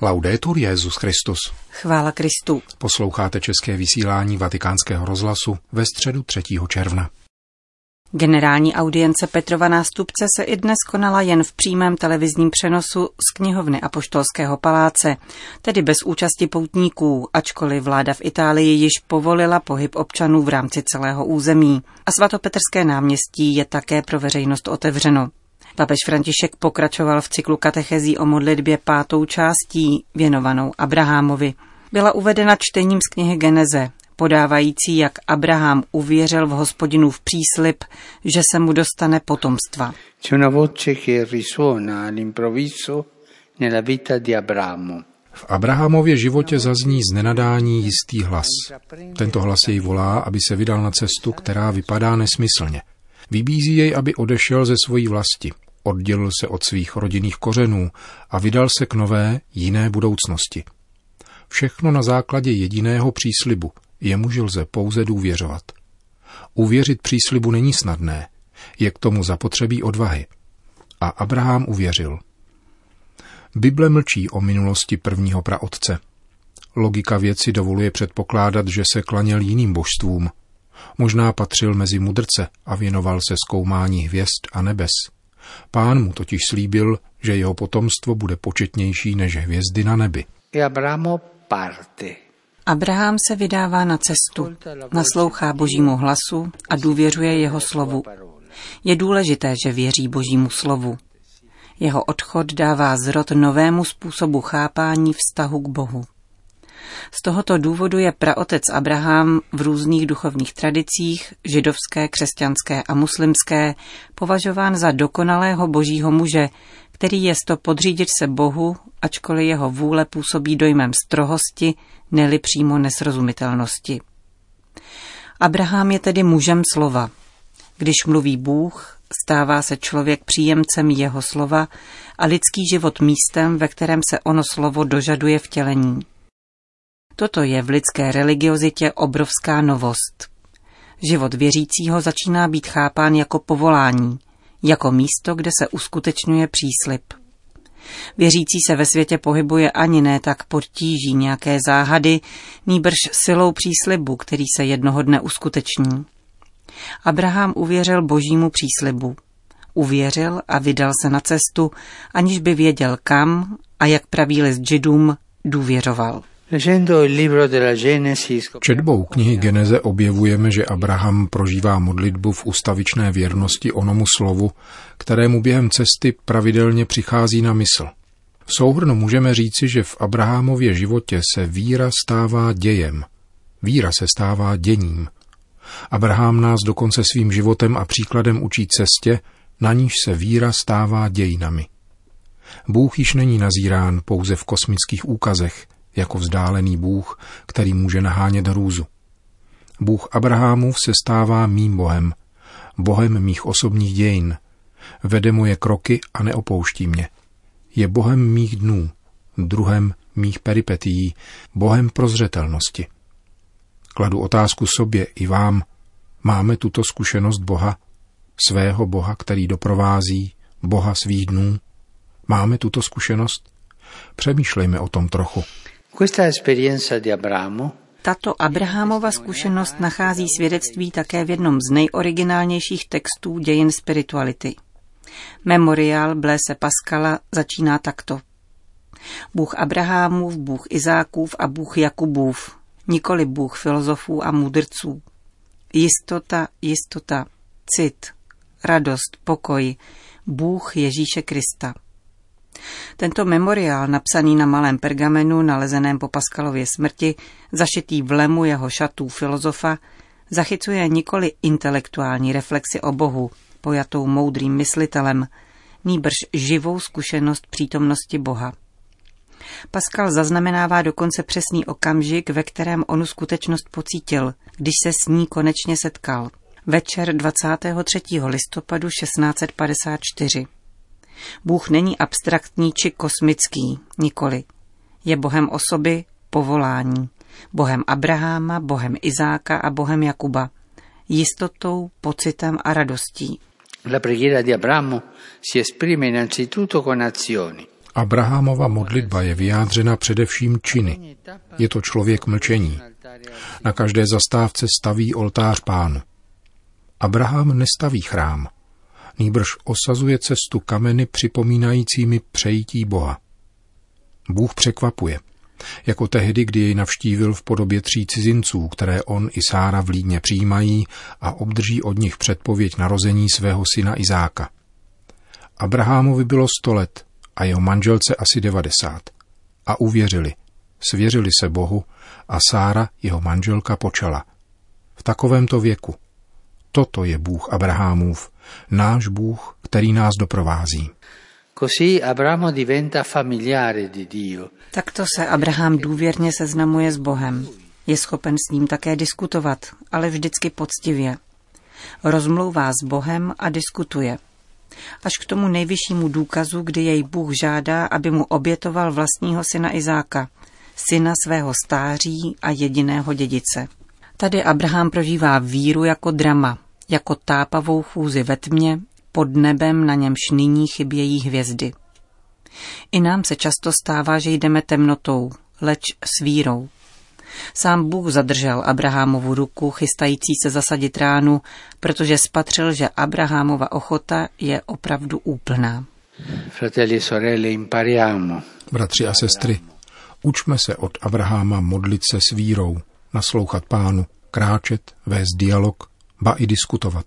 Laudetur Jezus Christus. Chvála Kristu. Posloucháte české vysílání Vatikánského rozhlasu ve středu 3. června. Generální audience Petrova nástupce se i dnes konala jen v přímém televizním přenosu z knihovny Apoštolského paláce, tedy bez účasti poutníků, ačkoliv vláda v Itálii již povolila pohyb občanů v rámci celého území. A svatopetrské náměstí je také pro veřejnost otevřeno. Papež František pokračoval v cyklu katechezí o modlitbě pátou částí, věnovanou Abrahamovi. Byla uvedena čtením z knihy Geneze, podávající, jak Abraham uvěřil v hospodinův příslip, že se mu dostane potomstva. V Abrahamově životě zazní z nenadání jistý hlas. Tento hlas jej volá, aby se vydal na cestu, která vypadá nesmyslně. Vybízí jej, aby odešel ze svojí vlasti, oddělil se od svých rodinných kořenů a vydal se k nové, jiné budoucnosti. Všechno na základě jediného příslibu, jemuž lze pouze důvěřovat. Uvěřit příslibu není snadné, je k tomu zapotřebí odvahy. A Abraham uvěřil. Bible mlčí o minulosti prvního praotce. Logika věci dovoluje předpokládat, že se klaněl jiným božstvům. Možná patřil mezi mudrce a věnoval se zkoumání hvězd a nebes – Pán mu totiž slíbil, že jeho potomstvo bude početnější než hvězdy na nebi. Abraham se vydává na cestu, naslouchá božímu hlasu a důvěřuje jeho slovu. Je důležité, že věří božímu slovu. Jeho odchod dává zrod novému způsobu chápání vztahu k Bohu. Z tohoto důvodu je praotec Abraham v různých duchovních tradicích, židovské, křesťanské a muslimské, považován za dokonalého božího muže, který je to podřídit se Bohu, ačkoliv jeho vůle působí dojmem strohosti, neli přímo nesrozumitelnosti. Abraham je tedy mužem slova. Když mluví Bůh, stává se člověk příjemcem jeho slova a lidský život místem, ve kterém se ono slovo dožaduje vtělení. Toto je v lidské religiozitě obrovská novost. Život věřícího začíná být chápán jako povolání, jako místo, kde se uskutečňuje příslip. Věřící se ve světě pohybuje ani ne tak pod tíží nějaké záhady, nýbrž silou příslibu, který se jednoho dne uskuteční. Abraham uvěřil božímu příslibu. Uvěřil a vydal se na cestu, aniž by věděl kam a jak praví list židům, důvěřoval. Četbou knihy Geneze objevujeme, že Abraham prožívá modlitbu v ustavičné věrnosti onomu slovu, kterému během cesty pravidelně přichází na mysl. V souhrnu můžeme říci, že v Abrahamově životě se víra stává dějem. Víra se stává děním. Abraham nás dokonce svým životem a příkladem učí cestě, na níž se víra stává dějinami. Bůh již není nazírán pouze v kosmických úkazech, jako vzdálený Bůh, který může nahánět hrůzu. Bůh Abrahamův se stává mým Bohem, Bohem mých osobních dějin. Vede moje kroky a neopouští mě. Je Bohem mých dnů, druhem mých peripetií, Bohem prozřetelnosti. Kladu otázku sobě i vám. Máme tuto zkušenost Boha, svého Boha, který doprovází, Boha svých dnů? Máme tuto zkušenost? Přemýšlejme o tom trochu. Tato Abrahamova zkušenost nachází svědectví také v jednom z nejoriginálnějších textů dějin spirituality. Memoriál Blaise Pascala začíná takto. Bůh Abrahamův, Bůh Izákův a Bůh Jakubův, nikoli Bůh filozofů a mudrců. Jistota, jistota, cit, radost, pokoj, Bůh Ježíše Krista – tento memoriál, napsaný na malém pergamenu nalezeném po Paskalově smrti, zašitý v lemu jeho šatů filozofa, zachycuje nikoli intelektuální reflexi o Bohu, pojatou moudrým myslitelem, nýbrž živou zkušenost přítomnosti Boha. Pascal zaznamenává dokonce přesný okamžik, ve kterém onu skutečnost pocítil, když se s ní konečně setkal. Večer 23. listopadu 1654. Bůh není abstraktní či kosmický, nikoli. Je Bohem osoby, povolání. Bohem Abraháma, Bohem Izáka a Bohem Jakuba. Jistotou, pocitem a radostí. La preghiera di Abramo si esprime innanzitutto con azioni. Abrahamova modlitba je vyjádřena především činy. Je to člověk mlčení. Na každé zastávce staví oltář pánu. Abraham nestaví chrám. Nýbrž osazuje cestu kameny připomínajícími přejítí Boha. Bůh překvapuje. Jako tehdy, kdy jej navštívil v podobě tří cizinců, které on i Sára v Lídně přijímají a obdrží od nich předpověď narození svého syna Izáka. Abrahamovi bylo sto let a jeho manželce asi devadesát. A uvěřili, svěřili se Bohu a Sára, jeho manželka, počala. V takovémto věku. Toto je Bůh Abrahamův, náš Bůh, který nás doprovází. Così Abramo diventa familiare di Dio. Takto se Abraham důvěrně seznamuje s Bohem. Je schopen s ním také diskutovat, ale vždycky poctivě. Rozmlouvá s Bohem a diskutuje. Až k tomu nejvyššímu důkazu, kdy jej Bůh žádá, aby mu obětoval vlastního syna Izáka, syna svého stáří a jediného dědice. Tady Abraham prožívá víru jako drama, jako tápavou chůzi ve tmě, pod nebem, na němž nyní chybějí hvězdy. I nám se často stává, že jdeme temnotou, leč s vírou. Sám Bůh zadržel Abrahamovu ruku, chystající se zasadit ránu, protože spatřil, že Abrahamova ochota je opravdu úplná. Fratelli sorelle, impariamo. Bratři a sestry, učme se od Abrahama modlit se s vírou, naslouchat pánu, kráčet, vést dialog, ba i diskutovat.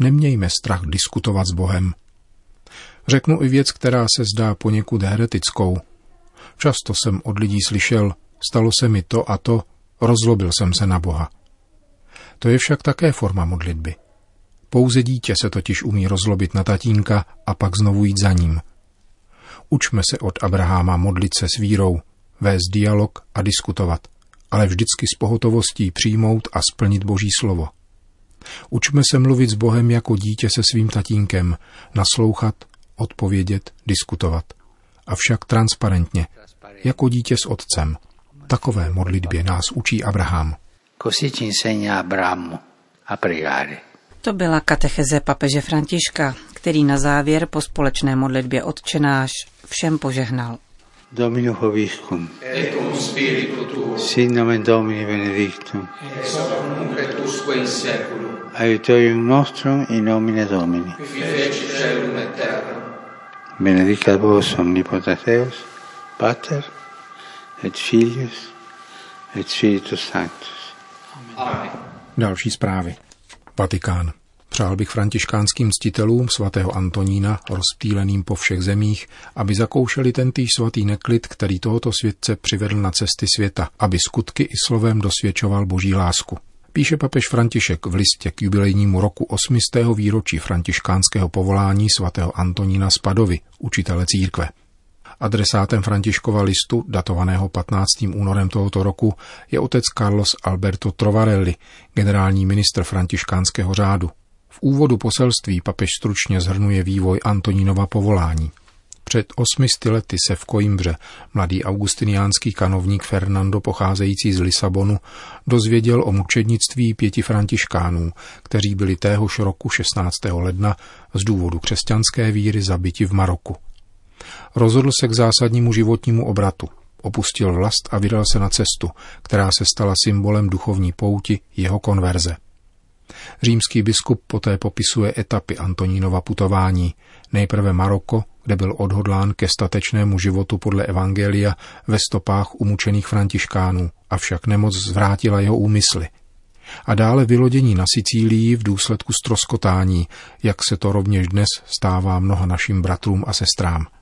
Nemějme strach diskutovat s Bohem. Řeknu i věc, která se zdá poněkud heretickou. Často jsem od lidí slyšel, stalo se mi to a to, rozlobil jsem se na Boha. To je však také forma modlitby. Pouze dítě se totiž umí rozlobit na tatínka a pak znovu jít za ním. Učme se od Abraháma modlit se s vírou, vést dialog a diskutovat, ale vždycky s pohotovostí přijmout a splnit Boží slovo. Učme se mluvit s Bohem jako dítě se svým tatínkem, naslouchat, odpovědět, diskutovat. Avšak transparentně, jako dítě s otcem. Takové modlitbě nás učí Abraham. To byla katecheze papeže Františka, který na závěr po společné modlitbě odčenáš všem požehnal. Domino Hoviscum. Et cum spiritu tuo. Sin nomen Domini benedictum. Ex hoc nunc et usque in seculum. Aiutorium nostrum in nomine Domini. Qui feci celum et terra. Benedicat vos omnipotens Deus, Pater, et Filius, et Spiritus Sanctus. Amen. Další zprávy. Vatikán. Přál bych františkánským ctitelům svatého Antonína, rozptýleným po všech zemích, aby zakoušeli tentýž svatý neklid, který tohoto světce přivedl na cesty světa, aby skutky i slovem dosvědčoval boží lásku. Píše papež František v listě k jubilejnímu roku 8. výročí františkánského povolání svatého Antonína z Padovy, učitele církve. Adresátem Františkova listu, datovaného 15. únorem tohoto roku, je otec Carlos Alberto Trovarelli, generální ministr františkánského řádu. V úvodu poselství papež stručně zhrnuje vývoj Antonínova povolání. Před osmi lety se v Koimbře mladý augustiniánský kanovník Fernando pocházející z Lisabonu dozvěděl o mučednictví pěti františkánů, kteří byli téhož roku 16. ledna z důvodu křesťanské víry zabiti v Maroku. Rozhodl se k zásadnímu životnímu obratu. Opustil vlast a vydal se na cestu, která se stala symbolem duchovní pouti jeho konverze. Římský biskup poté popisuje etapy Antonínova putování. Nejprve Maroko, kde byl odhodlán ke statečnému životu podle Evangelia ve stopách umučených františkánů, avšak nemoc zvrátila jeho úmysly. A dále vylodění na Sicílii v důsledku stroskotání, jak se to rovněž dnes stává mnoha našim bratrům a sestrám –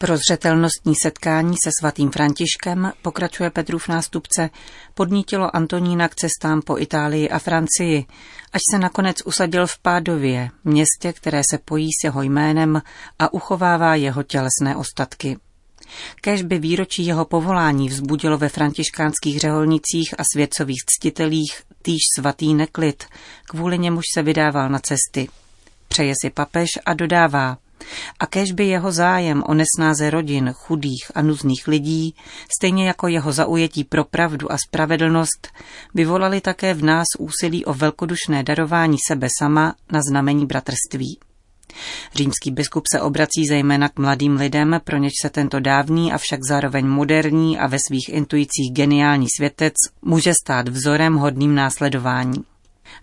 pro zřetelnostní setkání se svatým Františkem, pokračuje Petrův nástupce, podnítilo Antonína k cestám po Itálii a Francii, až se nakonec usadil v Pádově, městě, které se pojí s jeho jménem a uchovává jeho tělesné ostatky. Kež by výročí jeho povolání vzbudilo ve františkánských řeholnicích a světcových ctitelích týž svatý neklid, kvůli němuž se vydával na cesty. Přeje si papež a dodává – a kež by jeho zájem o nesnáze rodin, chudých a nuzných lidí, stejně jako jeho zaujetí pro pravdu a spravedlnost, vyvolali také v nás úsilí o velkodušné darování sebe sama na znamení bratrství. Římský biskup se obrací zejména k mladým lidem, pro něž se tento dávný, avšak zároveň moderní a ve svých intuicích geniální světec může stát vzorem hodným následování.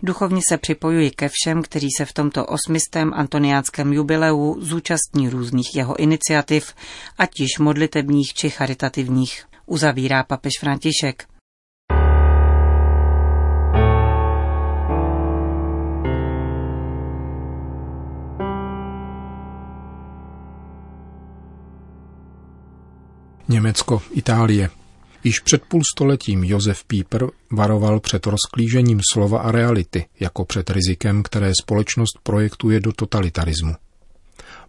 Duchovně se připojuji ke všem, kteří se v tomto osmistém antoniánském jubileu zúčastní různých jeho iniciativ, ať již modlitebních či charitativních, uzavírá papež František. Německo, Itálie. Již před půl stoletím Josef Pieper varoval před rozklížením slova a reality, jako před rizikem, které společnost projektuje do totalitarismu.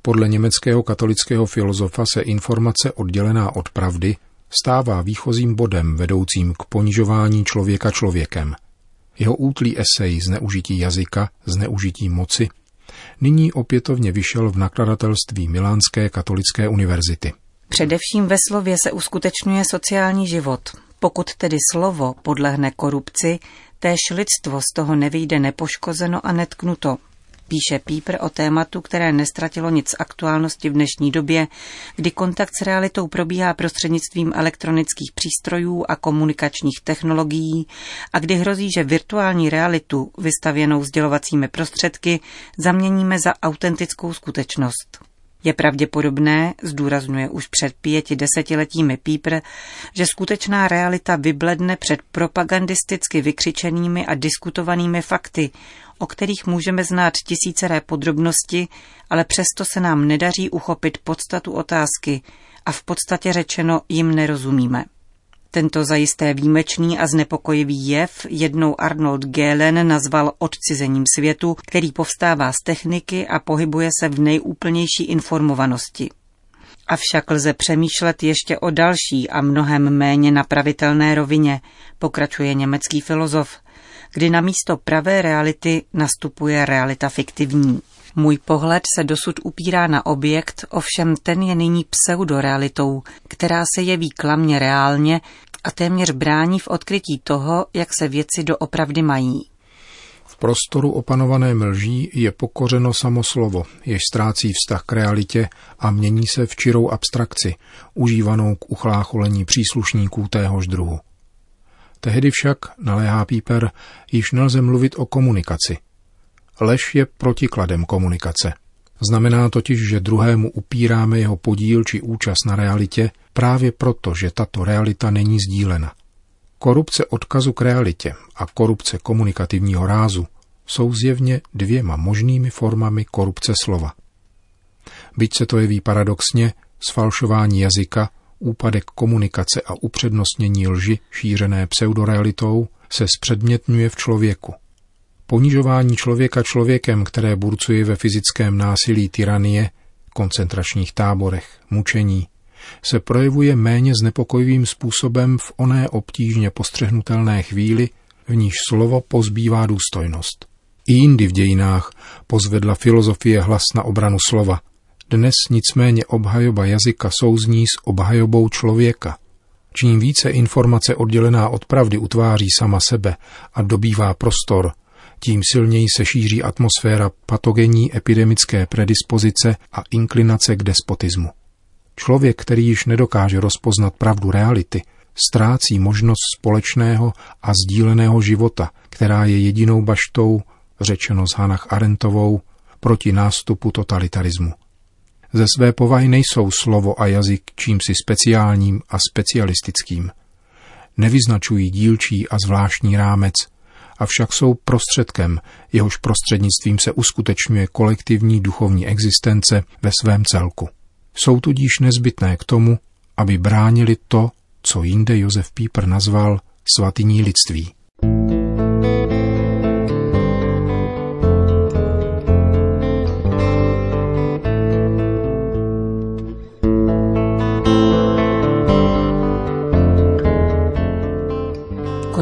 Podle německého katolického filozofa se informace oddělená od pravdy stává výchozím bodem vedoucím k ponižování člověka člověkem. Jeho útlý esej Zneužití jazyka, zneužití moci nyní opětovně vyšel v nakladatelství Milánské katolické univerzity. Především ve slově se uskutečňuje sociální život. Pokud tedy slovo podlehne korupci, též lidstvo z toho nevyjde nepoškozeno a netknuto. Píše Pípr o tématu, které nestratilo nic aktuálnosti v dnešní době, kdy kontakt s realitou probíhá prostřednictvím elektronických přístrojů a komunikačních technologií a kdy hrozí, že virtuální realitu, vystavěnou sdělovacími prostředky, zaměníme za autentickou skutečnost. Je pravděpodobné, zdůrazňuje už před pěti desetiletími Pípr, že skutečná realita vybledne před propagandisticky vykřičenými a diskutovanými fakty, o kterých můžeme znát tisíceré podrobnosti, ale přesto se nám nedaří uchopit podstatu otázky a v podstatě řečeno jim nerozumíme. Tento zajisté výjimečný a znepokojivý jev jednou Arnold Gehlen nazval odcizením světu, který povstává z techniky a pohybuje se v nejúplnější informovanosti. Avšak lze přemýšlet ještě o další a mnohem méně napravitelné rovině, pokračuje německý filozof, kdy na místo pravé reality nastupuje realita fiktivní. Můj pohled se dosud upírá na objekt, ovšem ten je nyní pseudorealitou, která se jeví klamně reálně a téměř brání v odkrytí toho, jak se věci doopravdy mají. V prostoru opanované lží je pokořeno samo slovo, jež ztrácí vztah k realitě a mění se v čirou abstrakci, užívanou k uchlácholení příslušníků téhož druhu. Tehdy však, naléhá Píper, již nelze mluvit o komunikaci – Lež je protikladem komunikace. Znamená totiž, že druhému upíráme jeho podíl či účast na realitě právě proto, že tato realita není sdílena. Korupce odkazu k realitě a korupce komunikativního rázu jsou zjevně dvěma možnými formami korupce slova. Byť se to jeví paradoxně, sfalšování jazyka, úpadek komunikace a upřednostnění lži šířené pseudorealitou se zpředmětňuje v člověku – Ponižování člověka člověkem, které burcuje ve fyzickém násilí tyranie, koncentračních táborech, mučení, se projevuje méně znepokojivým způsobem v oné obtížně postřehnutelné chvíli, v níž slovo pozbývá důstojnost. I jindy v dějinách pozvedla filozofie hlas na obranu slova. Dnes nicméně obhajoba jazyka souzní s obhajobou člověka. Čím více informace oddělená od pravdy utváří sama sebe a dobývá prostor, tím silněji se šíří atmosféra patogenní epidemické predispozice a inklinace k despotismu. Člověk, který již nedokáže rozpoznat pravdu reality, ztrácí možnost společného a sdíleného života, která je jedinou baštou, řečeno s Hanach Arentovou, proti nástupu totalitarismu. Ze své povahy nejsou slovo a jazyk čímsi speciálním a specialistickým. Nevyznačují dílčí a zvláštní rámec, avšak jsou prostředkem, jehož prostřednictvím se uskutečňuje kolektivní duchovní existence ve svém celku. Jsou tudíž nezbytné k tomu, aby bránili to, co jinde Josef Píper nazval svatyní lidství.